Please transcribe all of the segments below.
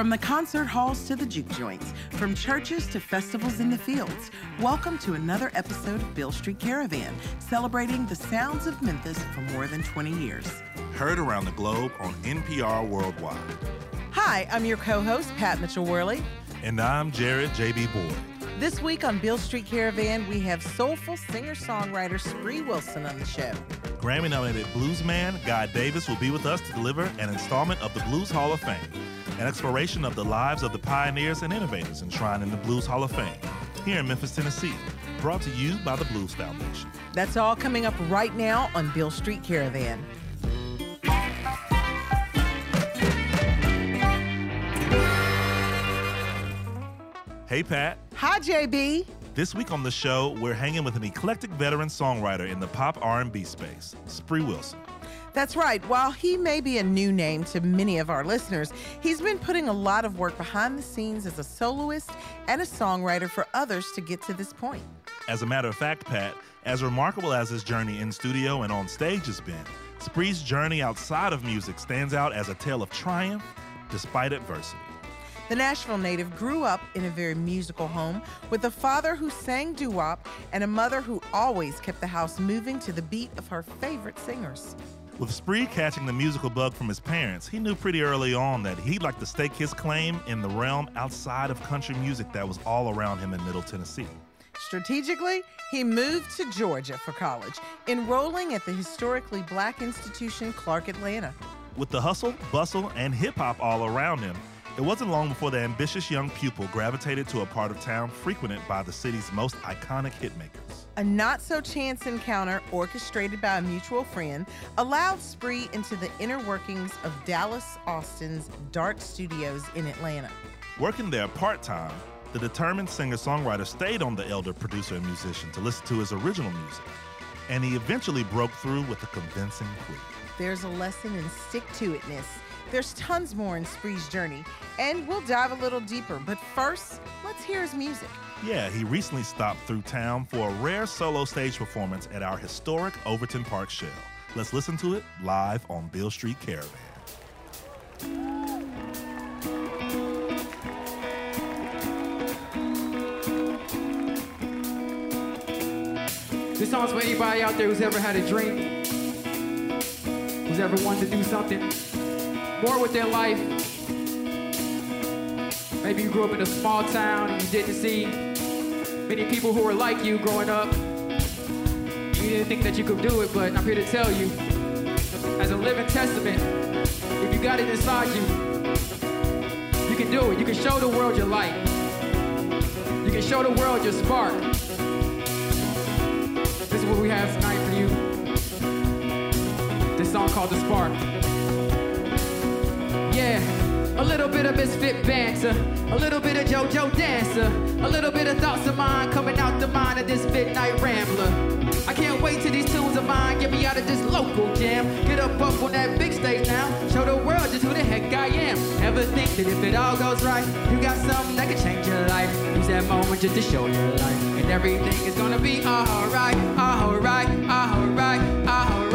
From the concert halls to the juke joints, from churches to festivals in the fields, welcome to another episode of Beale Street Caravan, celebrating the sounds of Memphis for more than 20 years. Heard around the globe on NPR Worldwide. Hi, I'm your co host, Pat Mitchell Worley. And I'm Jared J.B. Boyd. This week on Beale Street Caravan, we have soulful singer songwriter Spree Wilson on the show. Grammy nominated bluesman Guy Davis will be with us to deliver an installment of the Blues Hall of Fame an exploration of the lives of the pioneers and innovators enshrined in the Blues Hall of Fame here in Memphis, Tennessee. Brought to you by the Blues Foundation. That's all coming up right now on Beale Street Caravan. Hey, Pat. Hi, JB. This week on the show, we're hanging with an eclectic veteran songwriter in the pop R&B space, Spree Wilson. That's right. While he may be a new name to many of our listeners, he's been putting a lot of work behind the scenes as a soloist and a songwriter for others to get to this point. As a matter of fact, Pat, as remarkable as his journey in studio and on stage has been, Spree's journey outside of music stands out as a tale of triumph despite adversity. The Nashville native grew up in a very musical home with a father who sang doo wop and a mother who always kept the house moving to the beat of her favorite singers. With Spree catching the musical bug from his parents, he knew pretty early on that he'd like to stake his claim in the realm outside of country music that was all around him in Middle Tennessee. Strategically, he moved to Georgia for college, enrolling at the historically black institution Clark Atlanta. With the hustle, bustle, and hip hop all around him, it wasn't long before the ambitious young pupil gravitated to a part of town frequented by the city's most iconic hitmakers. A not so chance encounter orchestrated by a mutual friend allowed Spree into the inner workings of Dallas Austin's DARP Studios in Atlanta. Working there part time, the determined singer songwriter stayed on the elder producer and musician to listen to his original music, and he eventually broke through with a convincing plea. There's a lesson in stick to itness there's tons more in Spree's journey, and we'll dive a little deeper. But first, let's hear his music. Yeah, he recently stopped through town for a rare solo stage performance at our historic Overton Park Shell. Let's listen to it live on Beale Street Caravan. This song's for anybody out there who's ever had a dream, who's ever wanted to do something more with their life. Maybe you grew up in a small town and you didn't see many people who were like you growing up. You didn't think that you could do it, but I'm here to tell you, as a living testament, if you got it inside you, you can do it. You can show the world your light. You can show the world your spark. This is what we have tonight for you. This song called The Spark. Yeah, a little bit of misfit banter, a little bit of JoJo dancer, a little bit of thoughts of mine coming out the mind of this midnight rambler. I can't wait till these tunes of mine get me out of this local jam. Get up up on that big stage now, show the world just who the heck I am. Ever think that if it all goes right, you got something that can change your life? Use that moment just to show your life, and everything is gonna be alright, alright, alright, alright.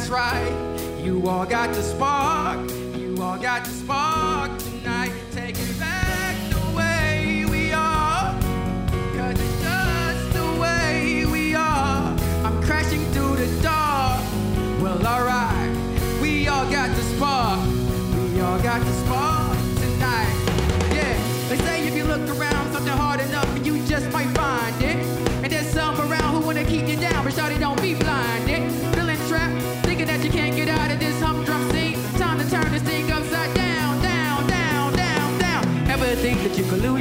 That's right. You all got the spark. You all got the spark tonight. Take it back the way we are. Cause it's just the way we are. I'm crashing through the dark. Well, alright. We all got the spark. We all got the spark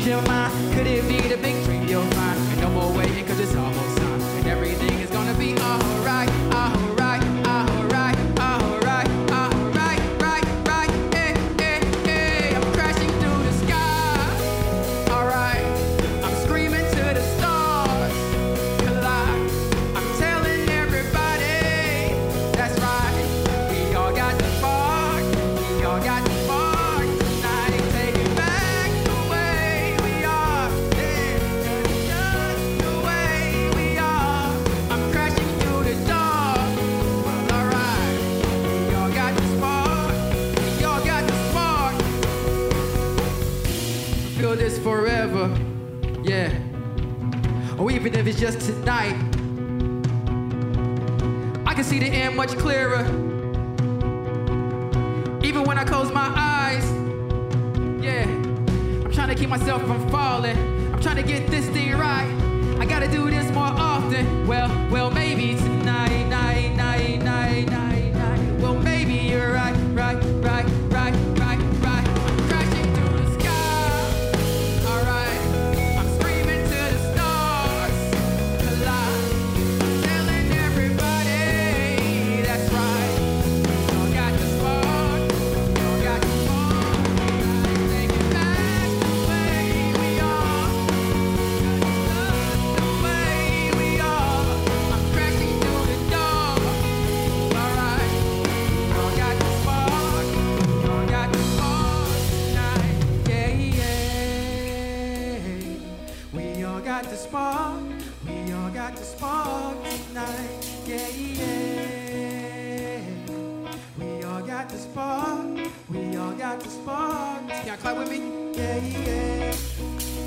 your mind? Could it be the big or even if it's just tonight, I can see the end much clearer. Even when I close my eyes, yeah, I'm trying to keep myself from falling. I'm trying to get this thing right. I gotta do this more often. Well, well, maybe tonight. Clap with me? Yeah, yeah.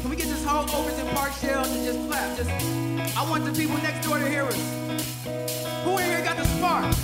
Can we get this whole Overton Park shell to just clap? Just, I want the people next door to hear us. Who in here got the spark?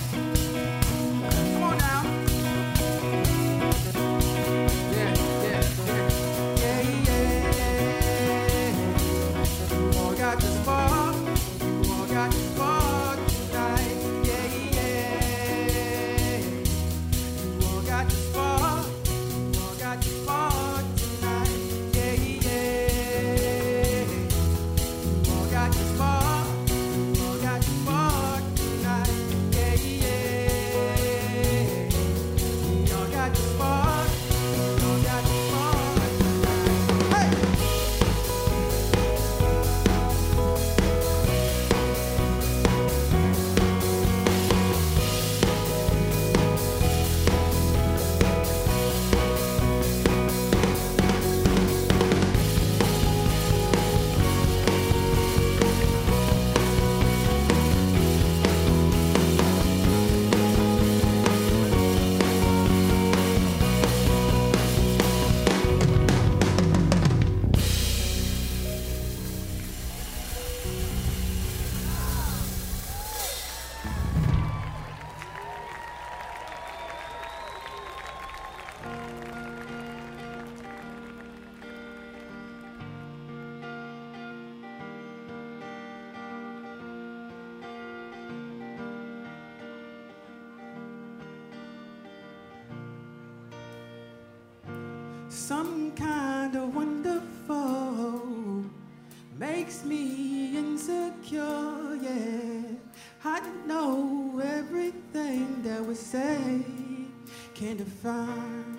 say can't define.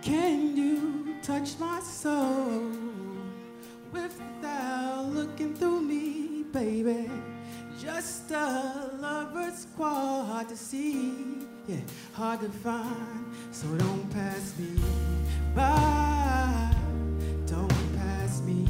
Can you touch my soul without looking through me, baby? Just a lover's quarrel, hard to see, yeah, hard to find. So don't pass me by, don't pass me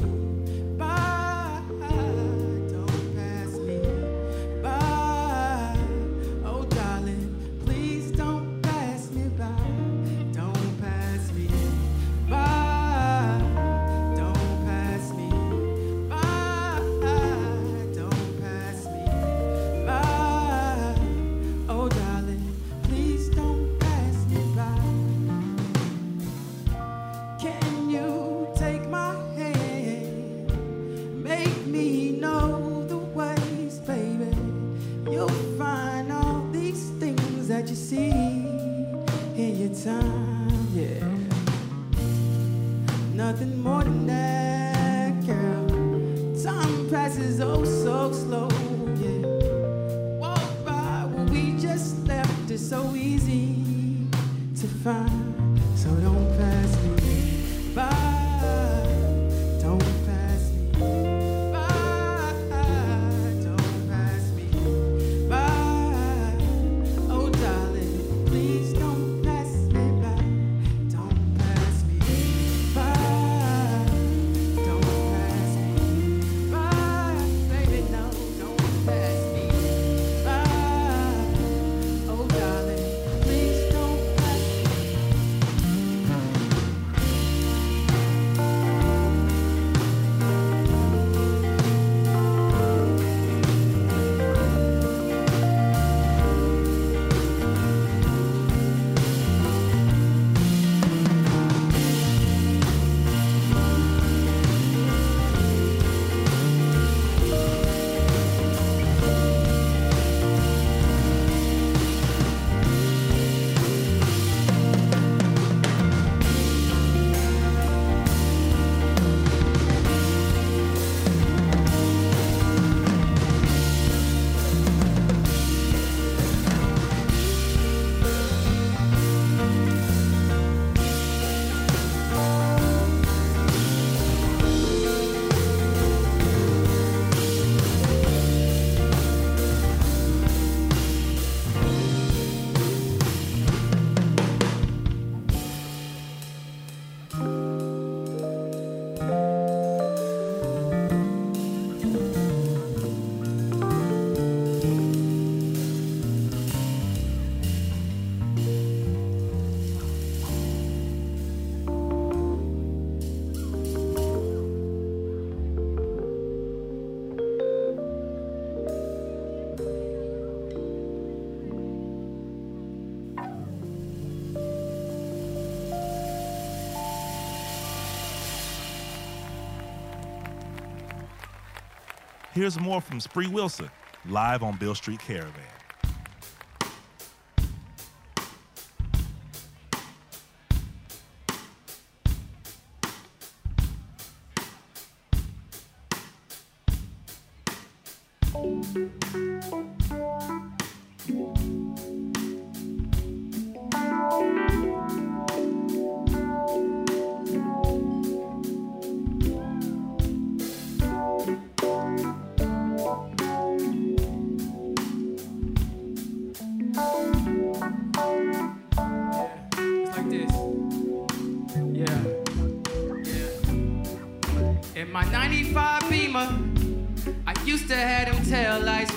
Here's more from Spree Wilson, live on Beale Street Caravan.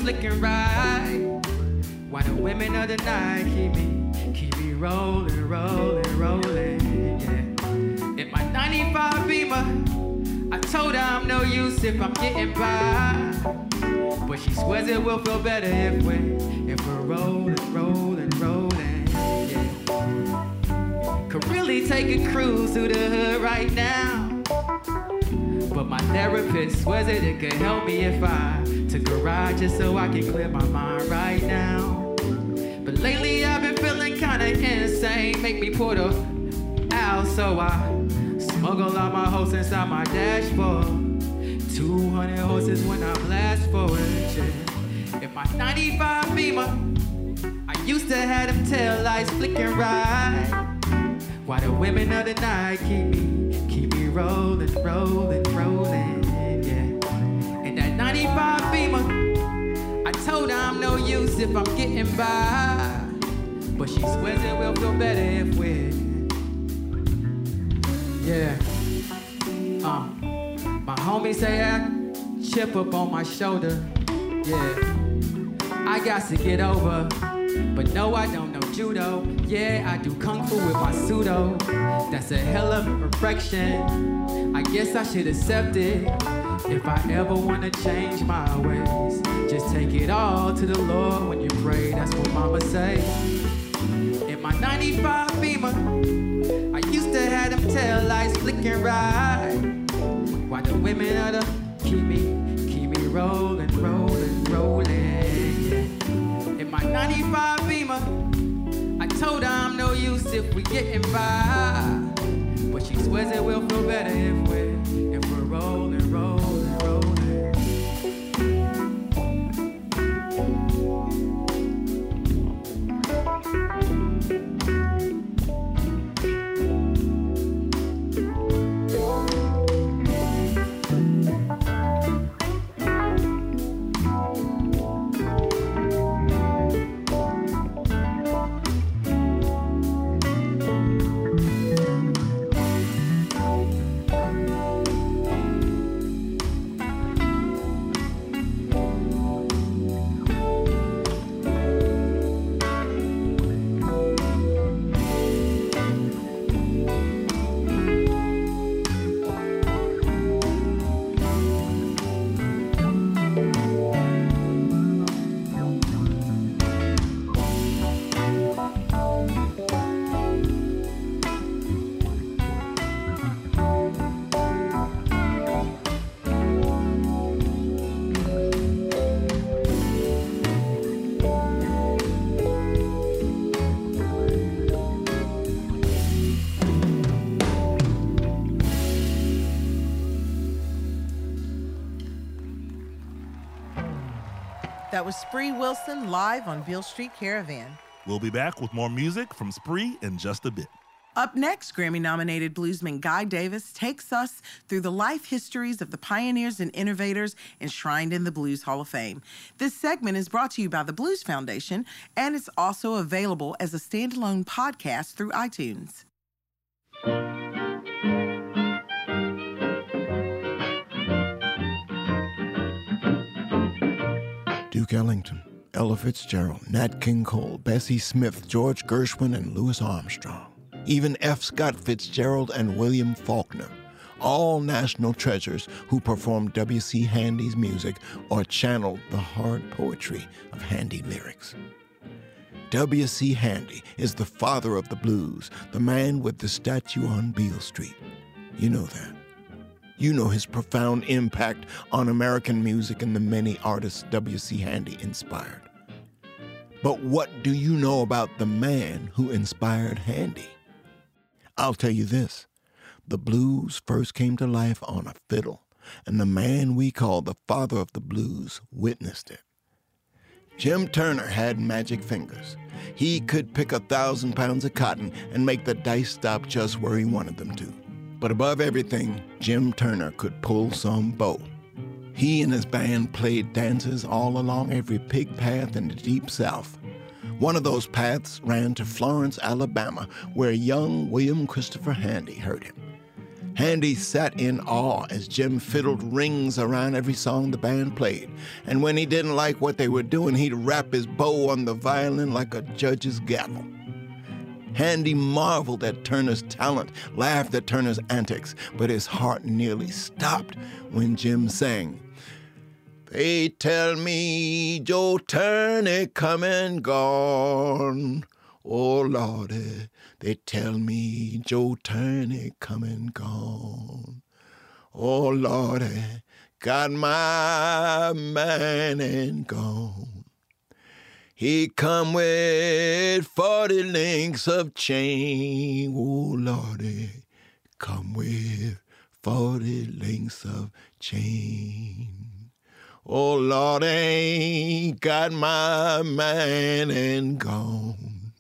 Flicking right. Why the women of the night keep me, keep me rolling, rolling, rolling. Yeah. In my 95 Beamer, I told her I'm no use if I'm getting by. But she swears it will feel better if we're, if we're rolling, rolling, rolling. Yeah. Could really take a cruise through the hood right now. But my therapist swears it could help me if I ride just so I can clear my mind right now. But lately I've been feeling kinda insane, make me put a out, so I smuggle all my hopes inside my dashboard. 200 horses when I blast forward. Yeah. In my 95 Beamer, I used to have them tail lights flicking right. Why the women of the night keep me, keep me rolling, rolling, rolling, 95 Beamer, I told her I'm no use if I'm getting by. But she swears it will feel better if we're, yeah. Uh, my homie say I chip up on my shoulder, yeah. I got to get over. But no, I don't know judo. Yeah, I do kung fu with my pseudo. That's a hell of a perfection. I guess I should accept it. If I ever wanna change my ways, just take it all to the Lord when you pray. That's what Mama say. In my 95 Beamer, I used to have them tail lights flicking right. Why the women of the keep me, keep me rolling, rolling, rolling. In my 95 Beamer, I told her I'm no use if we getting by. But she swears it will feel better if we're, if we're rolling, rolling. That was Spree Wilson live on Beale Street Caravan. We'll be back with more music from Spree in just a bit. Up next, Grammy nominated bluesman Guy Davis takes us through the life histories of the pioneers and innovators enshrined in the Blues Hall of Fame. This segment is brought to you by the Blues Foundation, and it's also available as a standalone podcast through iTunes. Duke Ellington, Ella Fitzgerald, Nat King Cole, Bessie Smith, George Gershwin, and Louis Armstrong. Even F. Scott Fitzgerald and William Faulkner. All national treasures who performed W.C. Handy's music or channeled the hard poetry of Handy lyrics. W.C. Handy is the father of the blues, the man with the statue on Beale Street. You know that. You know his profound impact on American music and the many artists W.C. Handy inspired. But what do you know about the man who inspired Handy? I'll tell you this the blues first came to life on a fiddle, and the man we call the father of the blues witnessed it. Jim Turner had magic fingers. He could pick a thousand pounds of cotton and make the dice stop just where he wanted them to. But above everything, Jim Turner could pull some bow. He and his band played dances all along every pig path in the Deep South. One of those paths ran to Florence, Alabama, where young William Christopher Handy heard him. Handy sat in awe as Jim fiddled rings around every song the band played, and when he didn't like what they were doing, he'd rap his bow on the violin like a judge's gavel. Handy marveled at Turner's talent, laughed at Turner's antics, but his heart nearly stopped when Jim sang. They tell me Joe Turner come and gone. Oh Lordy, they tell me Joe Turner come and gone. Oh Lordy, got my man and gone. He come with forty links of chain. Oh Lordy, come with forty links of chain. Oh Lordy, got my man and gone.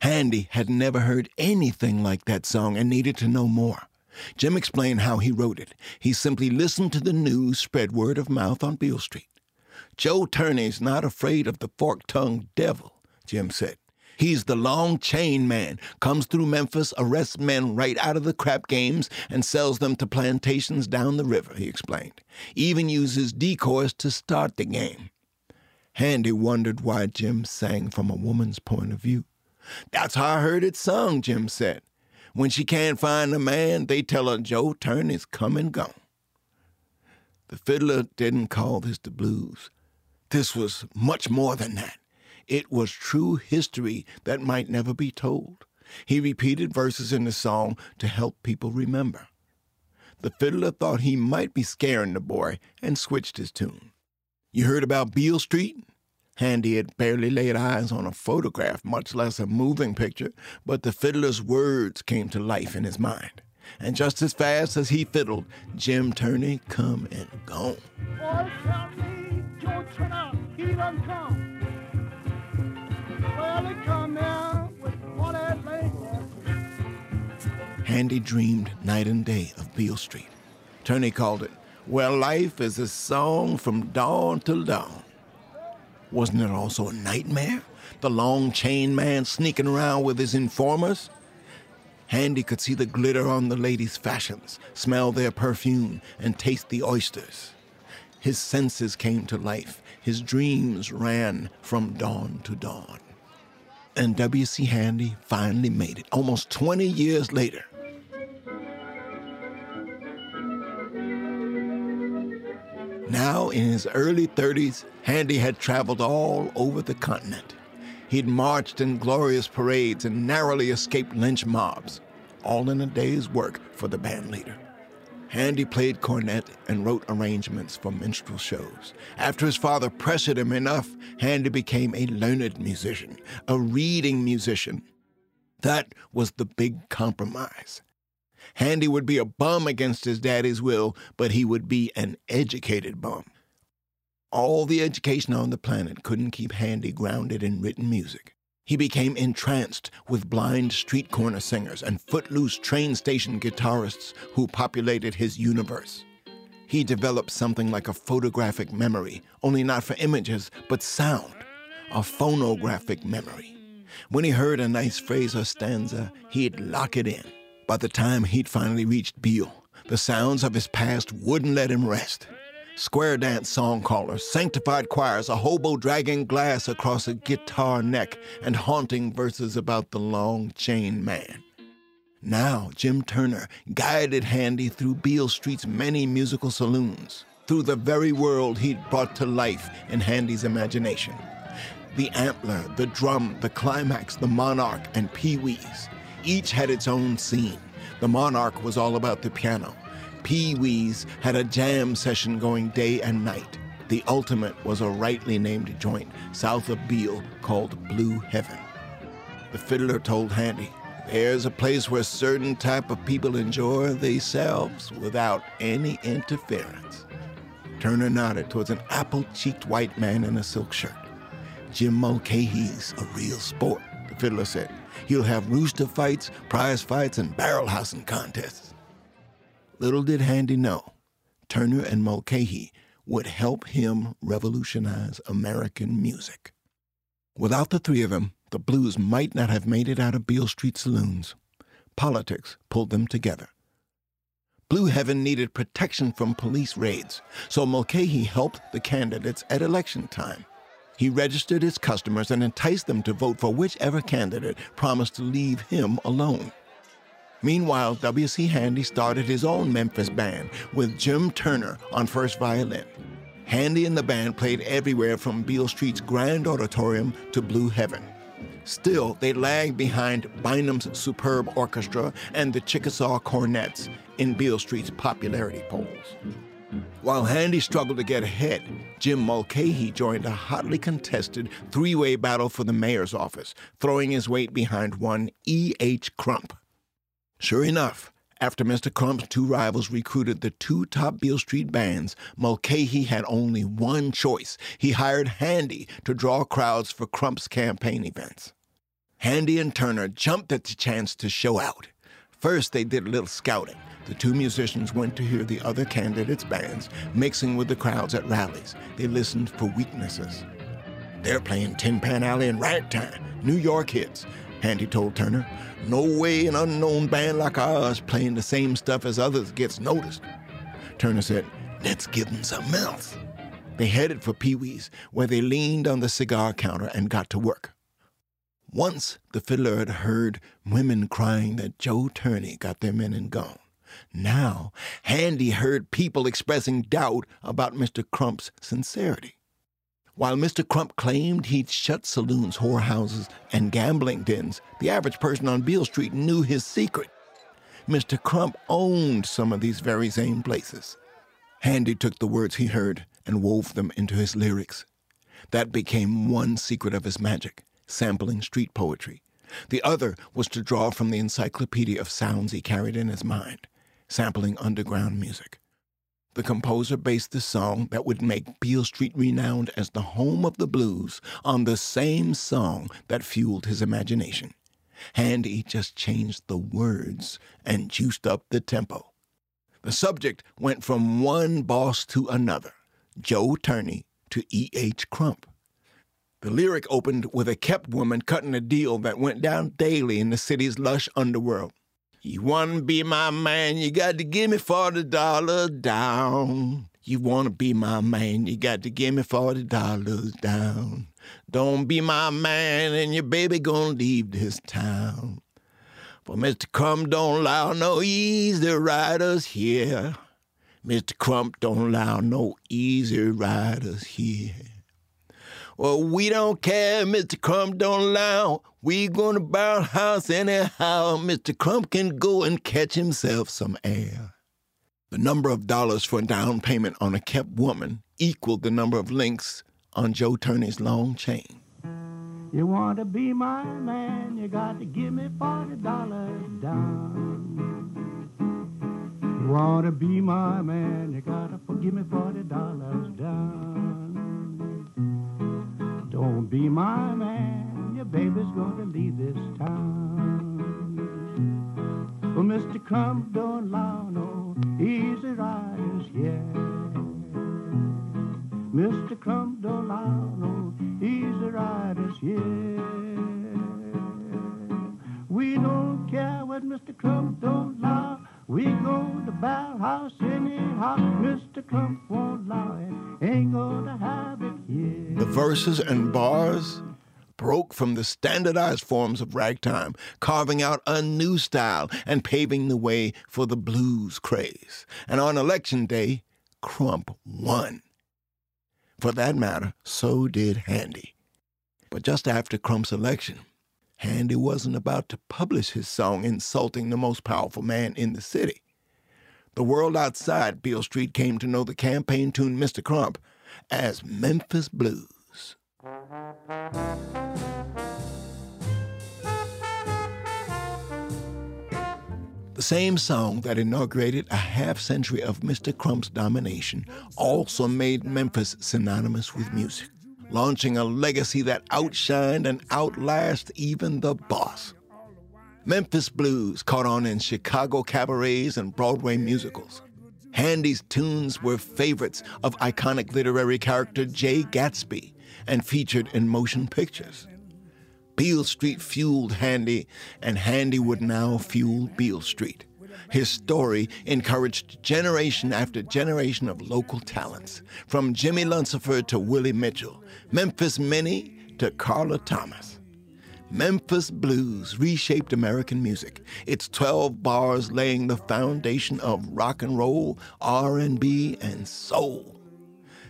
Handy had never heard anything like that song and needed to know more. Jim explained how he wrote it. He simply listened to the news, spread word of mouth on Beale Street. Joe Turney's not afraid of the fork tongued devil, Jim said. He's the long chain man, comes through Memphis, arrests men right out of the crap games, and sells them to plantations down the river, he explained. Even uses decoys to start the game. Handy wondered why Jim sang from a woman's point of view. That's how I heard it sung, Jim said. When she can't find a man, they tell her Joe Turney's come and gone. The fiddler didn't call this the blues. This was much more than that. It was true history that might never be told. He repeated verses in the song to help people remember. The fiddler thought he might be scaring the boy and switched his tune. You heard about Beale Street? Handy had barely laid eyes on a photograph, much less a moving picture, but the fiddler's words came to life in his mind. And just as fast as he fiddled, Jim Turney come and gone. Boy, tell me, Joe Turner, he done come. Well, he come here with that language. Handy dreamed night and day of Beale Street. Turney called it, Well, life is a song from dawn till dawn. Wasn't it also a nightmare? The long chain man sneaking around with his informers? Handy could see the glitter on the ladies' fashions, smell their perfume, and taste the oysters. His senses came to life. His dreams ran from dawn to dawn. And W.C. Handy finally made it, almost 20 years later. Now, in his early 30s, Handy had traveled all over the continent. He'd marched in glorious parades and narrowly escaped lynch mobs, all in a day's work for the band leader. Handy played cornet and wrote arrangements for minstrel shows. After his father pressured him enough, Handy became a learned musician, a reading musician. That was the big compromise. Handy would be a bum against his daddy's will, but he would be an educated bum. All the education on the planet couldn't keep Handy grounded in written music. He became entranced with blind street corner singers and footloose train station guitarists who populated his universe. He developed something like a photographic memory, only not for images, but sound, a phonographic memory. When he heard a nice phrase or stanza, he'd lock it in. By the time he'd finally reached Beale, the sounds of his past wouldn't let him rest. Square dance song callers, sanctified choirs, a hobo dragging glass across a guitar neck, and haunting verses about the long chain man. Now, Jim Turner guided Handy through Beale Street's many musical saloons, through the very world he'd brought to life in Handy's imagination. The antler, the drum, the climax, the monarch, and Pee Wee's. Each had its own scene. The monarch was all about the piano. Pee Wee's had a jam session going day and night. The ultimate was a rightly named joint south of Beale called Blue Heaven. The fiddler told Handy, there's a place where certain type of people enjoy themselves without any interference. Turner nodded towards an apple-cheeked white man in a silk shirt. Jim Mulcahy's a real sport, the fiddler said. He'll have rooster fights, prize fights, and barrel housing contests. Little did Handy know, Turner and Mulcahy would help him revolutionize American music. Without the three of them, the blues might not have made it out of Beale Street saloons. Politics pulled them together. Blue Heaven needed protection from police raids, so Mulcahy helped the candidates at election time. He registered his customers and enticed them to vote for whichever candidate promised to leave him alone. Meanwhile, W.C. Handy started his own Memphis band with Jim Turner on first violin. Handy and the band played everywhere from Beale Street's Grand Auditorium to Blue Heaven. Still, they lagged behind Bynum's superb orchestra and the Chickasaw Cornets in Beale Street's popularity polls. While Handy struggled to get ahead, Jim Mulcahy joined a hotly contested three way battle for the mayor's office, throwing his weight behind one E.H. Crump. Sure enough, after Mr. Crump's two rivals recruited the two top Beale Street bands, Mulcahy had only one choice. He hired Handy to draw crowds for Crump's campaign events. Handy and Turner jumped at the chance to show out. First, they did a little scouting. The two musicians went to hear the other candidates' bands, mixing with the crowds at rallies. They listened for weaknesses. They're playing Tin Pan Alley and Ragtime, New York hits, Handy told Turner. No way an unknown band like ours playing the same stuff as others gets noticed. Turner said, Let's give them something else. They headed for Pee Wee's, where they leaned on the cigar counter and got to work. Once the fiddler had heard women crying that Joe Turney got their men and gone. Now, Handy heard people expressing doubt about Mr. Crump's sincerity. While Mr. Crump claimed he'd shut saloons, whorehouses, and gambling dens, the average person on Beale Street knew his secret. Mr. Crump owned some of these very same places. Handy took the words he heard and wove them into his lyrics. That became one secret of his magic sampling street poetry. The other was to draw from the encyclopedia of sounds he carried in his mind, sampling underground music. The composer based the song that would make Beale Street renowned as the home of the blues on the same song that fueled his imagination. Handy just changed the words and juiced up the tempo. The subject went from one boss to another, Joe Turney to E.H. Crump. The lyric opened with a kept woman cutting a deal that went down daily in the city's lush underworld. You wanna be my man, you got to give me forty dollars down. You wanna be my man, you got to give me forty dollars down. Don't be my man, and your baby gonna leave this town. For Mr. Crump don't allow no easy riders here. Mr. Crump don't allow no easy riders here. Well, we don't care, Mr. Crump don't allow. We gonna buy a house anyhow. Mr. Crump can go and catch himself some air. The number of dollars for a down payment on a kept woman equaled the number of links on Joe Turney's long chain. You want to be my man, you got to give me forty dollars down. You want to be my man, you got to give me forty dollars down. Don't be my man, your baby's to leave this town. Well, Mr. Crump don't allow no easy riders, yeah. Mr. Crump don't allow no easy riders, yeah. We don't care what Mr. Crump don't allow. We go to Bell House anyhow. Mr. Crump won't it. Ain't gonna have it, yeah. The verses and bars broke from the standardized forms of ragtime, carving out a new style and paving the way for the blues craze. And on election day, Crump won. For that matter, so did Handy. But just after Crump's election, Handy wasn't about to publish his song insulting the most powerful man in the city. The world outside Beale Street came to know the campaign tune Mr. Crump as Memphis Blues. The same song that inaugurated a half century of Mr. Crump's domination also made Memphis synonymous with music, launching a legacy that outshined and outlasted even the boss. Memphis blues caught on in Chicago cabarets and Broadway musicals. Handy's tunes were favorites of iconic literary character Jay Gatsby and featured in motion pictures. Beale Street fueled Handy, and Handy would now fuel Beale Street. His story encouraged generation after generation of local talents, from Jimmy Lunceford to Willie Mitchell, Memphis Minnie to Carla Thomas. Memphis Blues reshaped American music, its 12 bars laying the foundation of rock and roll, R&B, and soul.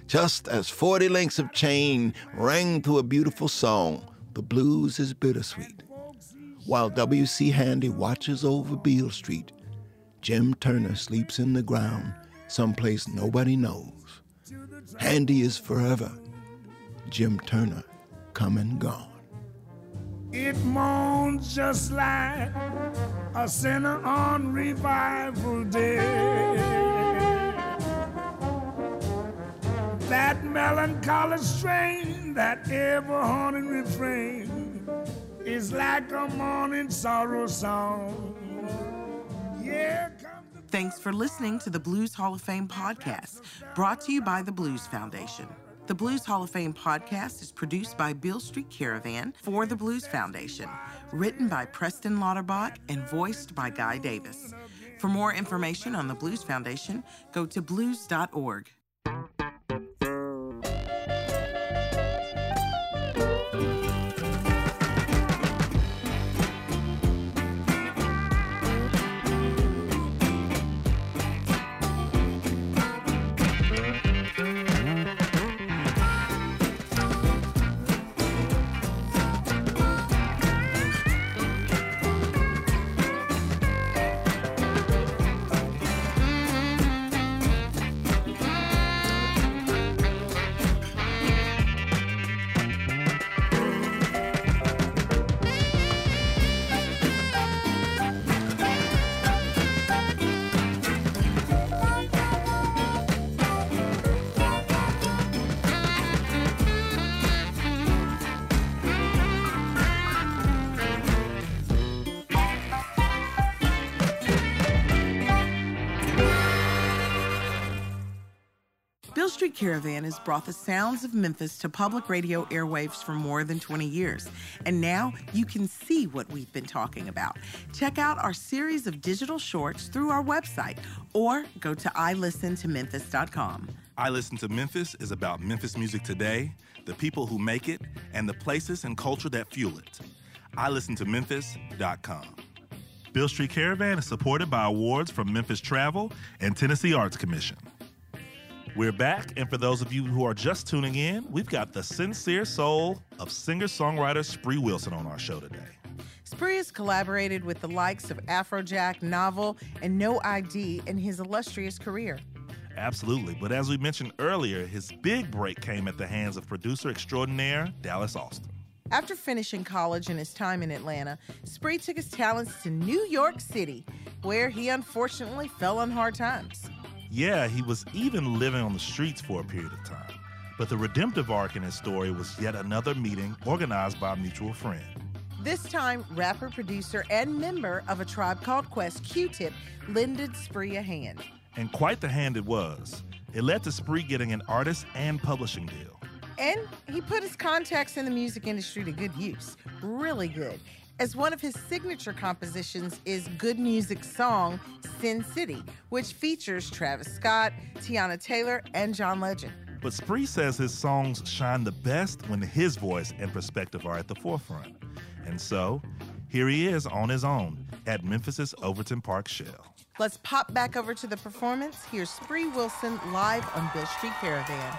Just as 40 links of chain rang through a beautiful song, the blues is bittersweet. While W.C. Handy watches over Beale Street, Jim Turner sleeps in the ground someplace nobody knows. Handy is forever. Jim Turner come and gone. It moans just like a sinner on revival day. That melancholy strain, that ever haunting refrain, is like a morning sorrow song. Yeah, Thanks for listening to the Blues Hall of Fame podcast, brought to you by the Blues Foundation. The Blues Hall of Fame podcast is produced by Beale Street Caravan for the Blues Foundation, written by Preston Lauterbach and voiced by Guy Davis. For more information on the Blues Foundation, go to blues.org. Caravan has brought the sounds of Memphis to public radio airwaves for more than 20 years. And now you can see what we've been talking about. Check out our series of digital shorts through our website or go to ilistentomemphis.com. I Listen to Memphis is about Memphis music today, the people who make it, and the places and culture that fuel it. I Listen to Memphis.com. Beale Street Caravan is supported by awards from Memphis Travel and Tennessee Arts Commission. We're back, and for those of you who are just tuning in, we've got the sincere soul of singer songwriter Spree Wilson on our show today. Spree has collaborated with the likes of Afrojack, Novel, and No ID in his illustrious career. Absolutely, but as we mentioned earlier, his big break came at the hands of producer extraordinaire Dallas Austin. After finishing college and his time in Atlanta, Spree took his talents to New York City, where he unfortunately fell on hard times. Yeah, he was even living on the streets for a period of time. But the redemptive arc in his story was yet another meeting organized by a mutual friend. This time, rapper, producer, and member of a tribe called Quest, Q Tip, lended Spree a hand. And quite the hand it was. It led to Spree getting an artist and publishing deal. And he put his contacts in the music industry to good use. Really good. As one of his signature compositions is Good Music song Sin City, which features Travis Scott, Teyana Taylor, and John Legend. But Spree says his songs shine the best when his voice and perspective are at the forefront. And so, here he is on his own at Memphis's Overton Park Shell. Let's pop back over to the performance. Here's Spree Wilson live on Beale Street Caravan.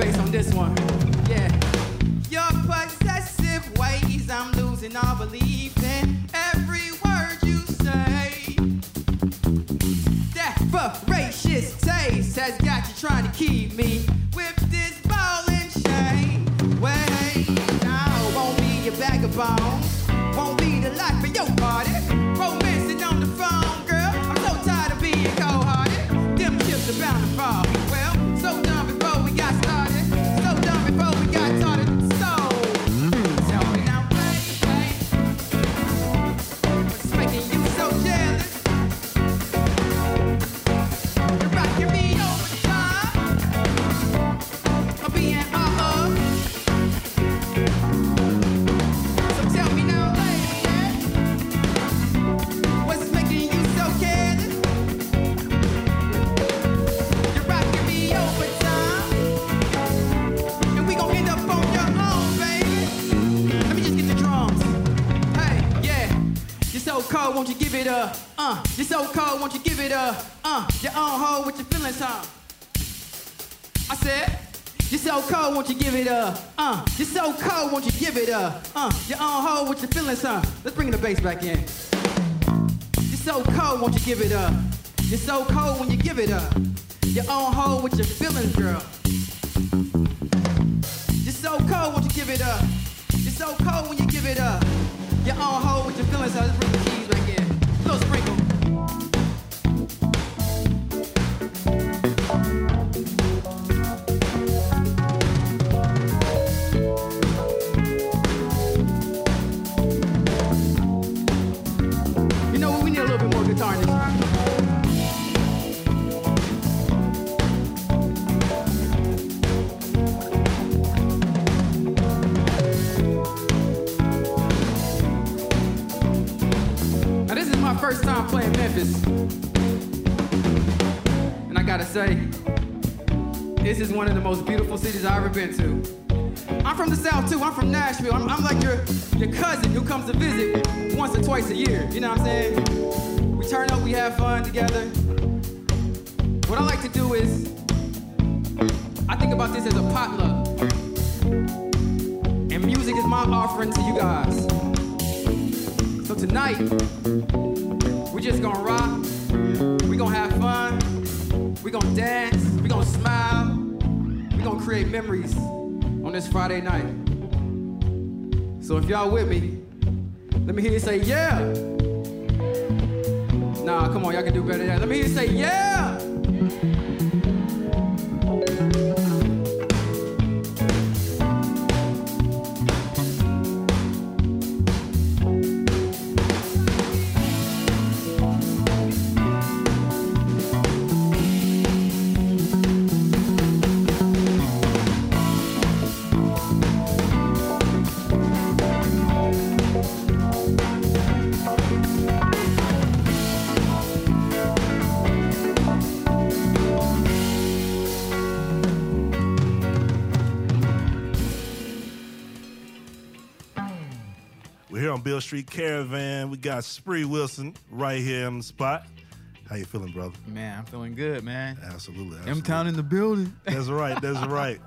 Bass on this one. Yeah. Your possessive ways, I'm losing all belief in every word you say. That voracious taste has got you trying to keep me with this ball and chain. Wait, now won't be your bag you give it up? Uh, you're so cold, won't you give it up? Uh, your own hoe with your feelings, huh? Let's bring the bass back in. You're so cold, won't you give it up? You're so cold when you give it up. Your own hoe with your feelings, girl. You're so cold, won't you give it up? You're so cold when you give it up. Your own hoe with your feelings, huh? Let's bring the keys back in. Little sprinkle. From Nashville. I'm, I'm like your, your cousin who comes to visit once or twice a year. You know what I'm saying? We turn up, we have fun together. What I like to do is, I think about this as a potluck. And music is my offering to you guys. So tonight, we're just gonna rock. we're gonna have fun. we're gonna dance. we're gonna smile. we're gonna create memories on this Friday night. So if y'all with me, let me hear you say yeah. Nah, come on, y'all can do better than that. Let me hear you say yeah. Street Caravan. We got Spree Wilson right here on the spot. How you feeling, brother? Man, I'm feeling good, man. Absolutely. M absolutely. Town in the building. That's right. That's right.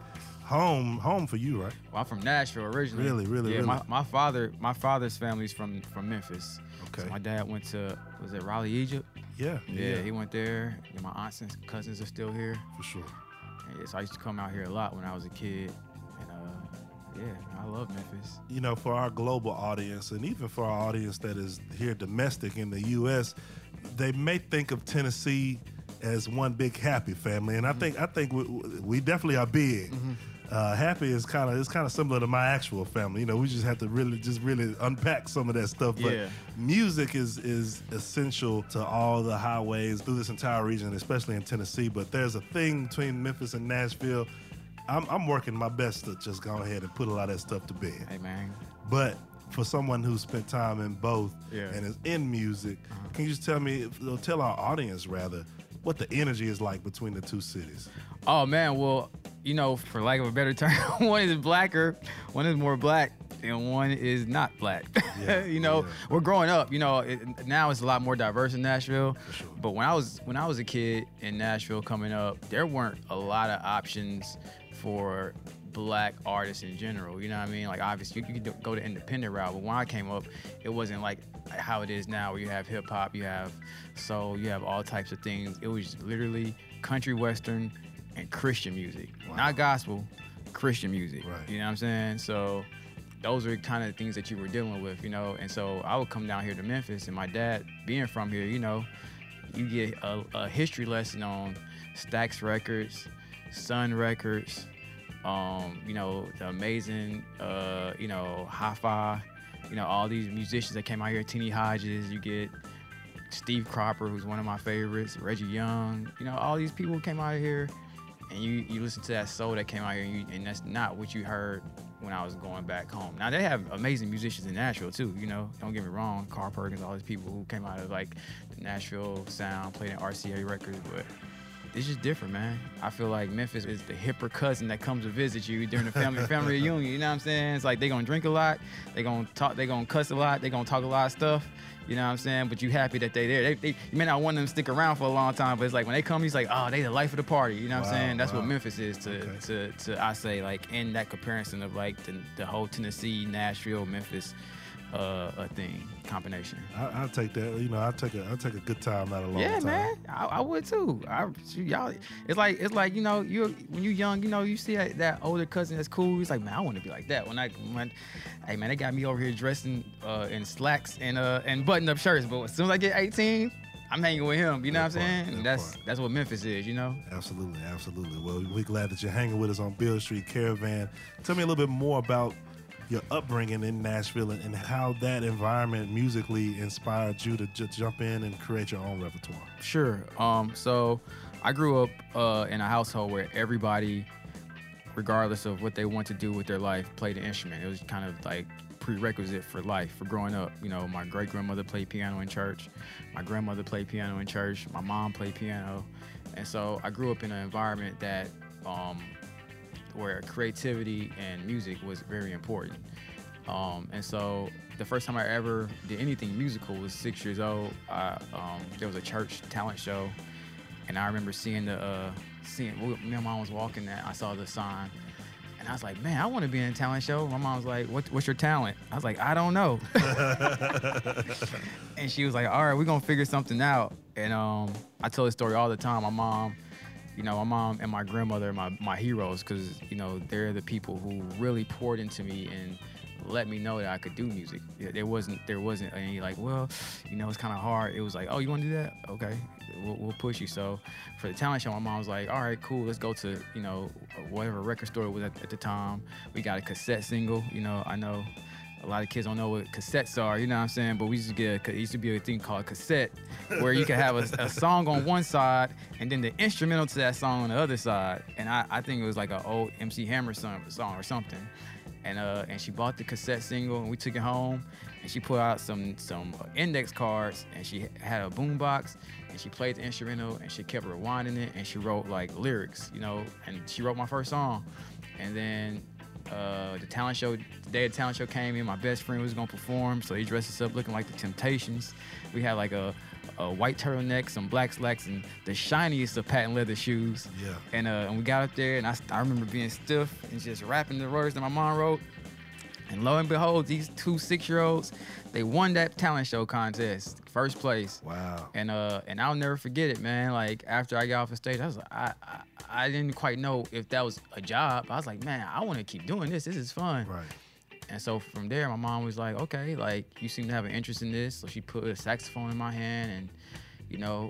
Home, home for you, right? Well, I'm from Nashville originally. Really, really, yeah, really? My, my father, my father's family's from from Memphis. Okay. So my dad went to was it Raleigh, Egypt? Yeah. Yeah, he went there. And my aunts and cousins are still here. for sure. And yeah, so I used to come out here a lot when I was a kid. Yeah, I love Memphis. you know, for our global audience and even for our audience that is here domestic in the U.S., they may think of Tennessee as one big happy family, and I think I think we, we definitely are big. Uh, happy is kind of it's kind of similar to my actual family. You know, we just have to really just really unpack some of that stuff. But Yeah. music is is essential to all the highways through this entire region, especially in Tennessee. But there's a thing between Memphis and Nashville. I'm, I'm working my best to just go ahead and put a lot of that stuff to bed. Hey man. But for someone who spent time in both Yeah. and is in music, uh-huh. can you just tell me, tell our audience rather, what the energy is like between the two cities? Oh man, well, you know, for lack of a better term, one is blacker, one is more black, and one is not black. Yeah, you know, yeah. we're growing up. You know, it, now it's a lot more diverse in Nashville. sure. But when I was when I was a kid in Nashville coming up, there weren't a lot of options for black artists in general. You know what I mean? Like obviously you could go the independent route, but when I came up, it wasn't like how it is now, where you have hip hop, you have soul, you have all types of things. It was literally country western and Christian music, not gospel, Christian music. Right. You know what I'm saying? So those are kind of the things that you were dealing with, you know. And so I would come down here to Memphis, and my dad, being from here, you know, you get a, a history lesson on Stax Records, Sun Records, um, you know, the amazing, uh, you know, Hi-Fi, you know, all these musicians that came out here, Teenie Hodges, you get Steve Cropper, who's one of my favorites, Reggie Young, you know, all these people came out of here, and you you listen to that soul that came out here, and, you, and that's not what you heard when I was going back home. Now they have amazing musicians in Nashville too, you know. Don't get me wrong, Carl Perkins, all these people who came out of like the Nashville sound, played in RCA records, but it's just different, man. I feel like Memphis is the hipper cousin that comes to visit you during the family family reunion. You know what I'm saying? It's like they gonna drink a lot, they gonna talk, they gonna cuss a lot, they gonna talk a lot of stuff. You know what I'm saying? But you happy that they there. They, they, you may not want them to stick around for a long time, but it's like when they come, he's like, oh, they the life of the party. You know what Wow, I'm saying? That's wow. what Memphis is to, Okay. to, to I say like in that comparison of like the, the whole Tennessee, Nashville, Memphis, uh, a thing combination. I, I'll take that. You know, I'll take a, I'll take a good time, not a long Yeah, time. man, I, I would too. I y'all. It's like it's like you know you when you're young, you know you see that, that older cousin that's cool. He's like, man, I want to be like that. When I when, hey man, they got me over here dressing uh, in slacks and uh and button up shirts. But as soon as I get 18, I'm hanging with him. You know That what I'm part, saying? that That's part. that's what Memphis is. You know. Absolutely, absolutely. Well, we're glad that you're hanging with us on Beale Street Caravan. Tell me a little bit more about your upbringing in Nashville and, and how that environment musically inspired you to j- jump in and create your own repertoire. Sure. Um, so I grew up uh, in a household where everybody, regardless of what they want to do with their life, played an instrument. It was kind of like prerequisite for life, for growing up. You know, my great grandmother played piano in church. My grandmother played piano in church. My mom played piano. And so I grew up in an environment that um, where creativity and music was very important. Um, and so the first time I ever did anything musical was six years old. I, um, there was a church talent show, and I remember seeing the uh, seeing me and mom was walking that I saw the sign, and I was like, man, I want to be in a talent show. My mom was like, what, what's your talent? I was like, I don't know. and she was like, all right, we're gonna figure something out. And um, I tell this story all the time. My mom, you know, my mom and my grandmother are my, my heroes because, you know, they're the people who really poured into me and let me know that I could do music. There wasn't there wasn't any like, well, you know, it's kind of hard. It was like, oh, you want to do that? Okay, we'll, we'll push you. So for the talent show, my mom was like, all right, cool, let's go to you know whatever record store was at, at the time. We got a cassette single. You know, I know. A lot of kids don't know what cassettes are, you know what I'm saying? But we used to get, a, it used to be a thing called cassette, where you could have a, a song on one side and then the instrumental to that song on the other side. And I, I think it was like an old MC Hammer song, song or something and uh and she bought the cassette single and we took it home and she put out some some index cards and she had a boombox and she played the instrumental and she kept rewinding it and she wrote like lyrics you know and she wrote my first song and then uh, the talent show, the day the talent show came in, my best friend was gonna perform, so he dressed us up looking like the Temptations. We had like a, a white turtleneck, some black slacks, and the shiniest of patent leather shoes. Yeah. And uh, and we got up there, and I, I remember being stiff and just rapping the words that my mom wrote. And lo and behold, these two six-year-olds, they won that talent show contest, first place. Wow. And uh, and I'll never forget it, man. Like after I got off the stage, I was like, I, I, I didn't quite know if that was a job. I was like, man, I want to keep doing this. This is fun. Right. And so from there, my mom was like, okay, like you seem to have an interest in this. So she put a saxophone in my hand, and you know,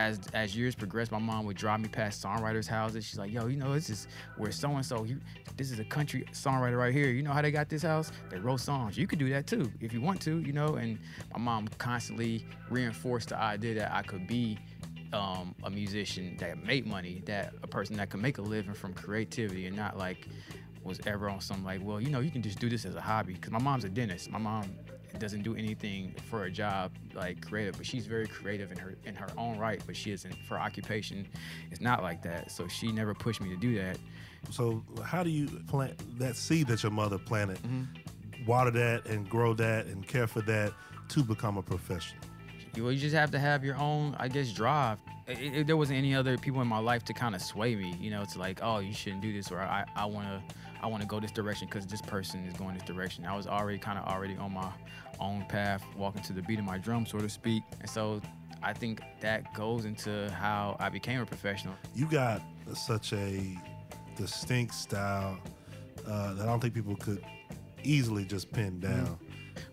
as as years progressed, my mom would drive me past songwriters' houses. She's like, yo, you know, this is where so and so, this is a country songwriter right here. You know how they got this house? They wrote songs. You could do that too if you want to, you know. And my mom constantly reinforced the idea that I could be um, a musician that made money, that a person that could make a living from creativity, and not like was ever on some like, well, you know, you can just do this as a hobby. Cause my mom's a dentist. My mom doesn't do anything for a job like creative, but she's very creative in her in her own right. But she isn't for occupation. It's not like that. So she never pushed me to do that. So how do you plant that seed that your mother planted? Mm-hmm. Water that and grow that and care for that to become a professional. You, well, you just have to have your own, I guess, drive. It, it- there wasn't any other people in my life to kind of sway me, you know, it's like, oh, you shouldn't do this, or I, I want to, I want to go this direction because this person is going this direction. I was already kind of already on my own path, walking to the beat of my drum, so to speak. And so, I think that goes into how I became a professional. You got such a distinct style uh, that I don't think people could easily just pin down.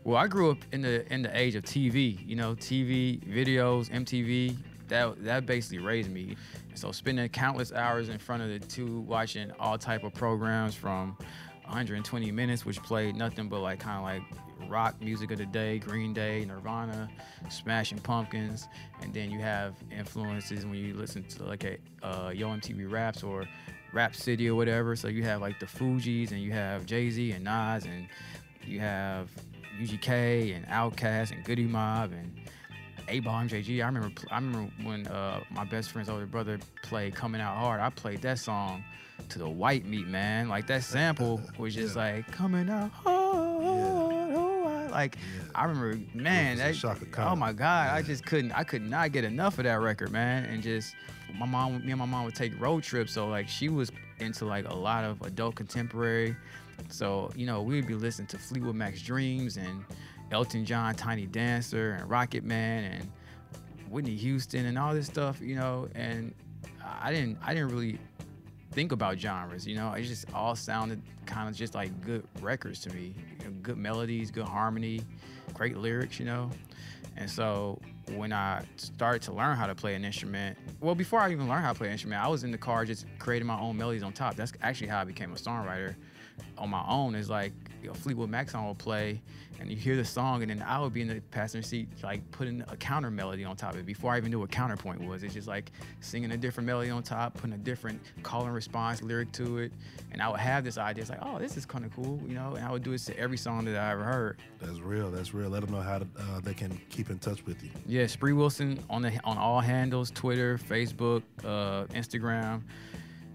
Well, I grew up in the in the age of TV. You know, TV, videos, MTV. That that basically raised me. So spending countless hours in front of the two, watching all type of programs from 120 minutes, which played nothing but like kind of like rock music of the day, Green Day, Nirvana, Smashing Pumpkins, and then you have influences when you listen to like a uh, Yo MTV Raps or Rap City or whatever. So you have like the Fugees and you have Jay Z and Nas and you have UGK and Outkast and Goodie Mob and 8Ball MJG. I remember I remember when uh, my best friend's older brother played Coming Out Hard. I played that song to the white meat man. Like that sample was just like coming out hard. oh, I-" Like I remember, man. That, it's a Chaka oh my God, I just couldn't. I could not get enough of that record, man. And just my mom, me and my mom would take road trips. So like she was into like a lot of adult contemporary. So you know we'd be listening to Fleetwood Mac's Dreams and Elton John, Tiny Dancer, and Rocket Man and Whitney Houston and all this stuff. You know, and I didn't I didn't really think about genres. You know, it just all sounded kind of just like good records to me. You know, good melodies, good harmony, great lyrics. You know, and so when I started to learn how to play an instrument, well, before I even learned how to play an instrument, I was in the car just creating my own melodies on top. That's actually how I became a songwriter on my own. Is like you know, Fleetwood Mac song will play, and you hear the song, and then I would be in the passenger seat, like putting a counter melody on top of it before I even knew what counterpoint was. It's just like singing a different melody on top, putting a different call and response lyric to it, and I would have this idea. It's like, oh, this is kind of cool, you know. And I would do this to every song that I ever heard. That's real. That's real. Let them know how to, uh, they can keep in touch with you. Yeah, Spree Wilson on the on all handles: Twitter, Facebook, uh, Instagram,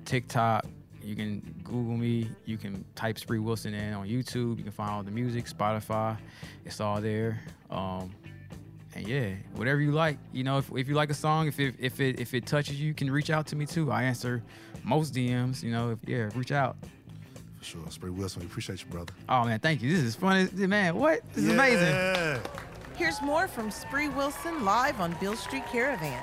TikTok. You can Google me. You can type Spree Wilson in on YouTube. You can find all the music, Spotify. It's all there. Um, and yeah, whatever you like. You know, if, if you like a song, if it, if it if it touches you, you can reach out to me too. I answer most DMs. You know, if, yeah, reach out. For sure. Spree Wilson, we appreciate you, brother. Oh man, thank you. This is fun. Man, what? This is amazing. Yeah. Here's more from Spree Wilson live on Beale Street Caravan.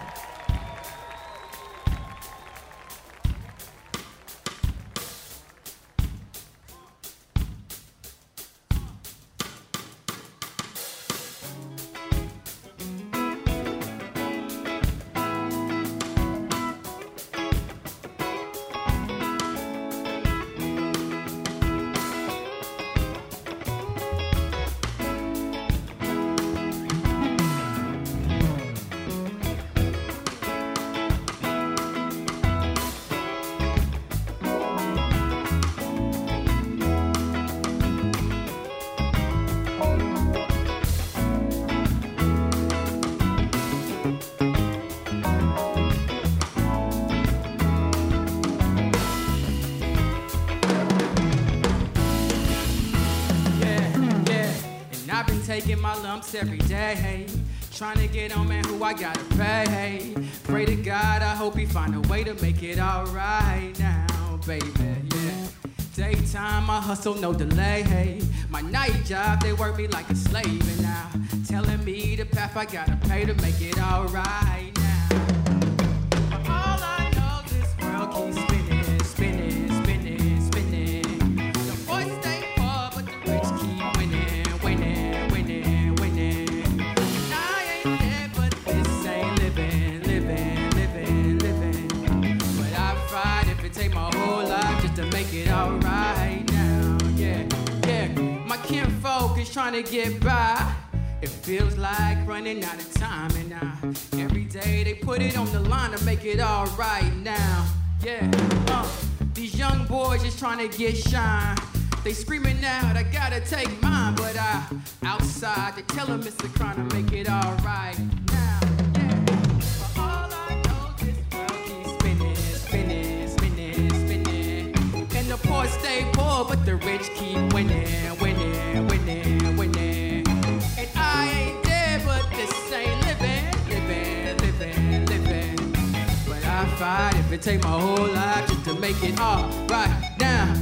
Taking my lumps every day. Trying to get on, man, who I gotta pay. Pray to God, I hope he find a way to make it alright now, baby. Yeah. Daytime, I hustle, no delay. Hey My night job, they work me like a slave, and now telling me the path I gotta pay to make it alright to get by. It feels like running out of time, and I, every day they put it on the line to make it alright now. Yeah, uh, these young boys just trying to get shine. They screaming out, I gotta take mine, but I outside they tell them it's a crime to make it now. All spinning, and the poor stay poor, but the rich keep winning, it take my whole life just to make it all right now.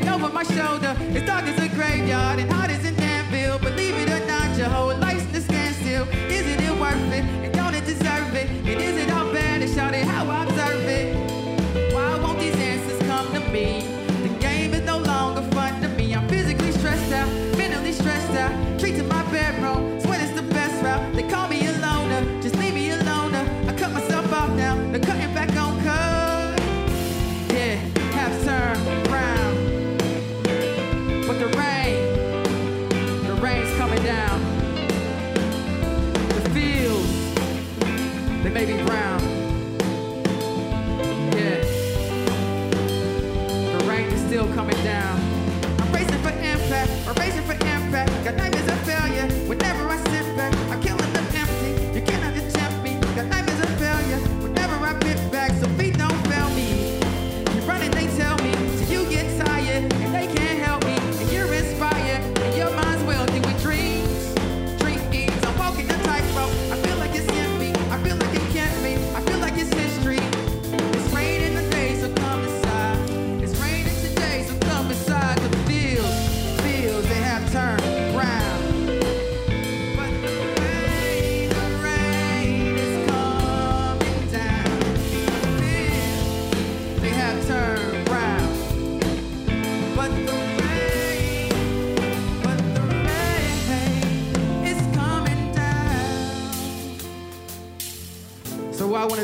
Over my shoulder. It's dark as a graveyard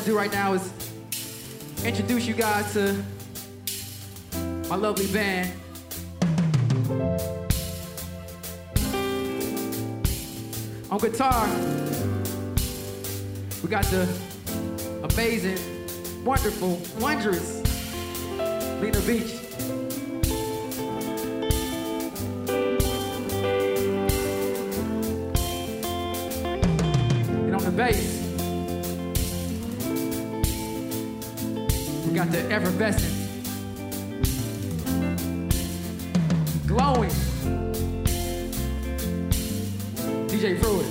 do right now is introduce you guys to my lovely band. On guitar, we got the amazing, wonderful, wondrous Lena Beach. We got the effervescent, glowing DJ Pruitt.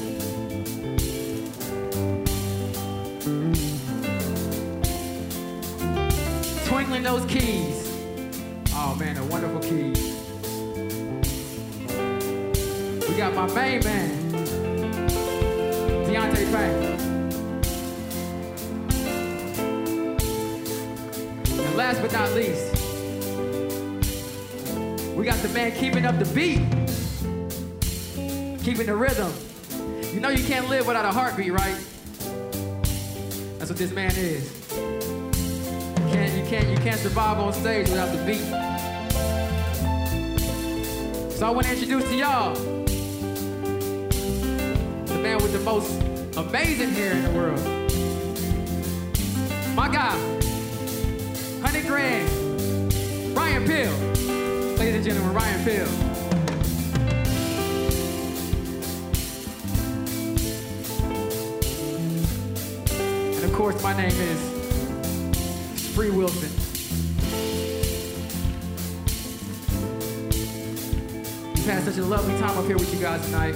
Twinkling those keys. Oh man, the wonderful keys. We got my main man, Deontay Fang. Last but not least, we got the man keeping up the beat, keeping the rhythm. You know you can't live without a heartbeat, right? That's what this man is. You can't, you can't, you can't survive on stage without the beat. So I want to introduce to y'all the man with the most amazing hair in the world. My guy, 100 Ryan Pill. Ladies and gentlemen, Ryan Pill. And of course, my name is Spree Wilson. We've had such a lovely time up here with you guys tonight.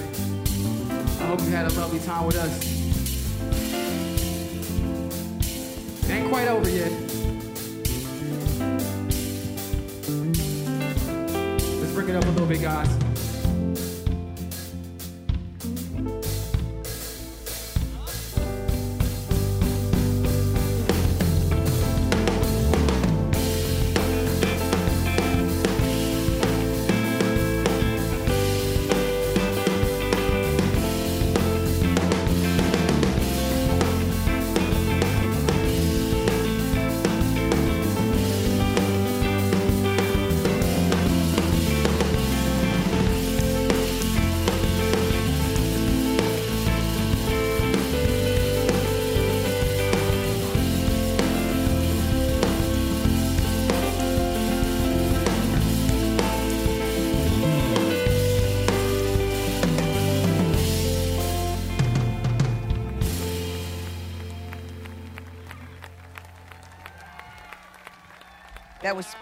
I hope you had a lovely time with us. It ain't quite over yet. Guys.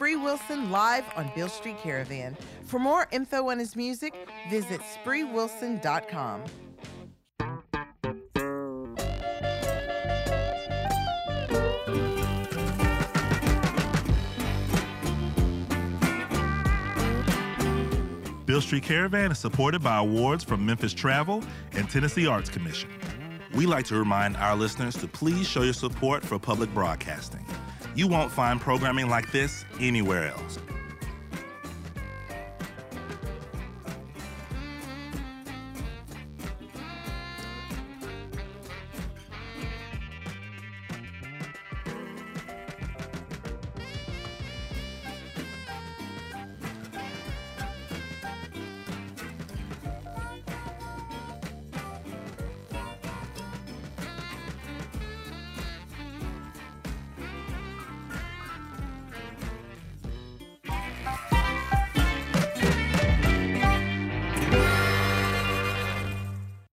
Spree Wilson live on Beale Street Caravan. For more info on his music, visit spreewilson.com. Beale Street Caravan is supported by awards from Memphis Travel and Tennessee Arts Commission. We like to remind our listeners to please show your support for public broadcasting. You won't find programming like this anywhere else.